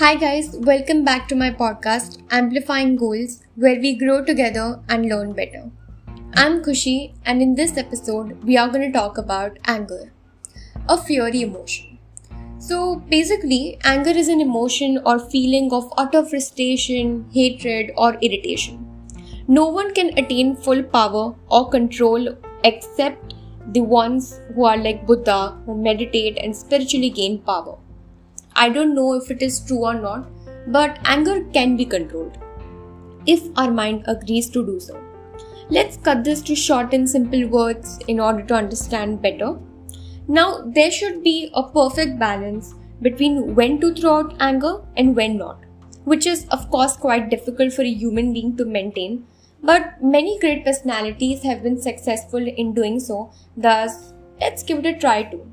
Hi, guys, welcome back to my podcast, Amplifying Goals, where we grow together and learn better. I'm Kushi, and in this episode, we are going to talk about anger, a fiery emotion. So, basically, anger is an emotion or feeling of utter frustration, hatred, or irritation. No one can attain full power or control except the ones who are like Buddha, who meditate and spiritually gain power. I don't know if it is true or not, but anger can be controlled if our mind agrees to do so. Let's cut this to short and simple words in order to understand better. Now, there should be a perfect balance between when to throw out anger and when not, which is, of course, quite difficult for a human being to maintain. But many great personalities have been successful in doing so, thus, let's give it a try too.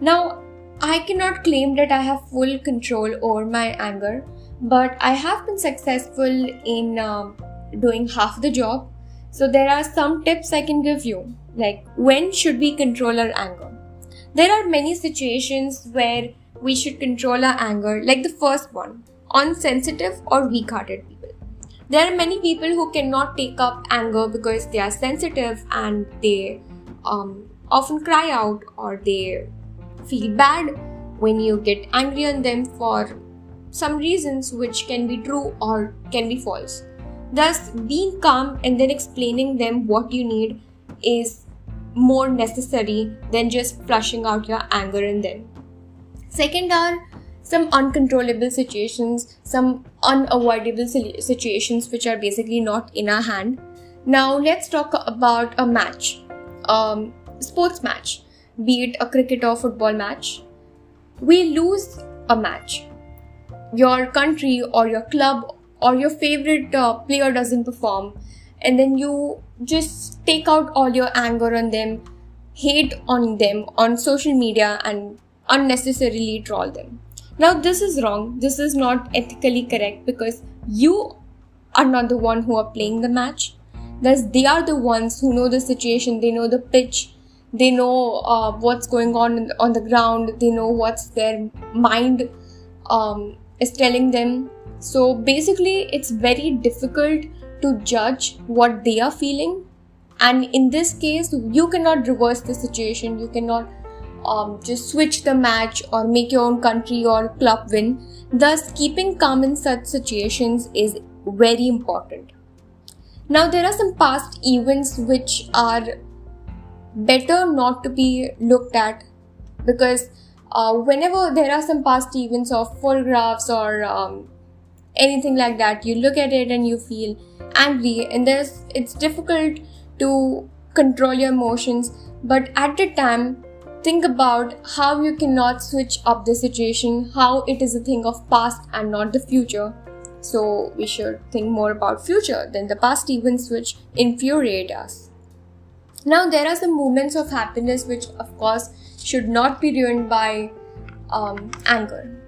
Now, I cannot claim that I have full control over my anger, but I have been successful in uh, doing half the job. So there are some tips I can give you, like when should we control our anger? There are many situations where we should control our anger, like the first one, on sensitive or weak-hearted people. There are many people who cannot take up anger because they are sensitive and they um, often cry out or they feel bad when you get angry on them for some reasons which can be true or can be false. Thus, being calm and then explaining them what you need is more necessary than just flushing out your anger in them. Second are some uncontrollable situations, some unavoidable situations which are basically not in our hand. Now, let's talk about a match, um, sports match be it a cricket or football match, we lose a match. Your country or your club or your favorite uh, player doesn't perform, and then you just take out all your anger on them, hate on them on social media, and unnecessarily troll them. Now, this is wrong. This is not ethically correct because you are not the one who are playing the match. Thus, they are the ones who know the situation, they know the pitch, they know uh, what's going on on the ground. They know what's their mind um, is telling them. So basically it's very difficult to judge what they are feeling. And in this case you cannot reverse the situation. You cannot um, just switch the match or make your own country or club win. Thus keeping calm in such situations is very important. Now there are some past events which are better not to be looked at because uh, whenever there are some past events of photographs or um, anything like that you look at it and you feel angry and there's it's difficult to control your emotions. But at the time think about how you cannot switch up the situation how it is a thing of past and not the future. So we should think more about future than the past events which infuriate us now, there are some moments of happiness which, of course, should not be ruined by um, anger.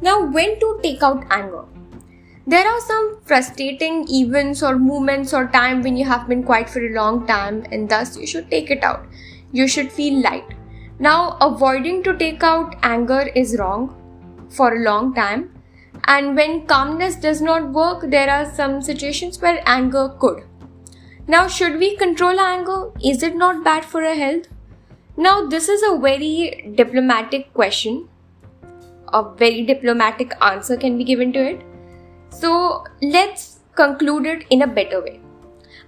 Now, when to take out anger? There are some frustrating events or moments or time when you have been quiet for a long time, and thus you should take it out. You should feel light. Now, avoiding to take out anger is wrong for a long time. And when calmness does not work, there are some situations where anger could. Now, should we control anger? Is it not bad for our health? Now, this is a very diplomatic question. A very diplomatic answer can be given to it. So, let's conclude it in a better way.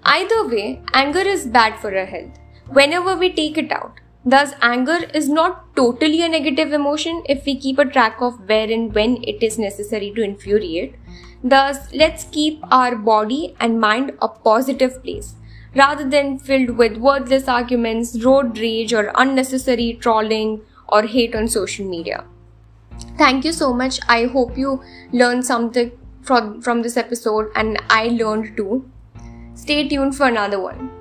Either way, anger is bad for our health whenever we take it out. Thus, anger is not totally a negative emotion if we keep a track of where and when it is necessary to infuriate. Thus, let's keep our body and mind a positive place rather than filled with worthless arguments, road rage, or unnecessary trolling or hate on social media. Thank you so much. I hope you learned something from, from this episode and I learned too. Stay tuned for another one.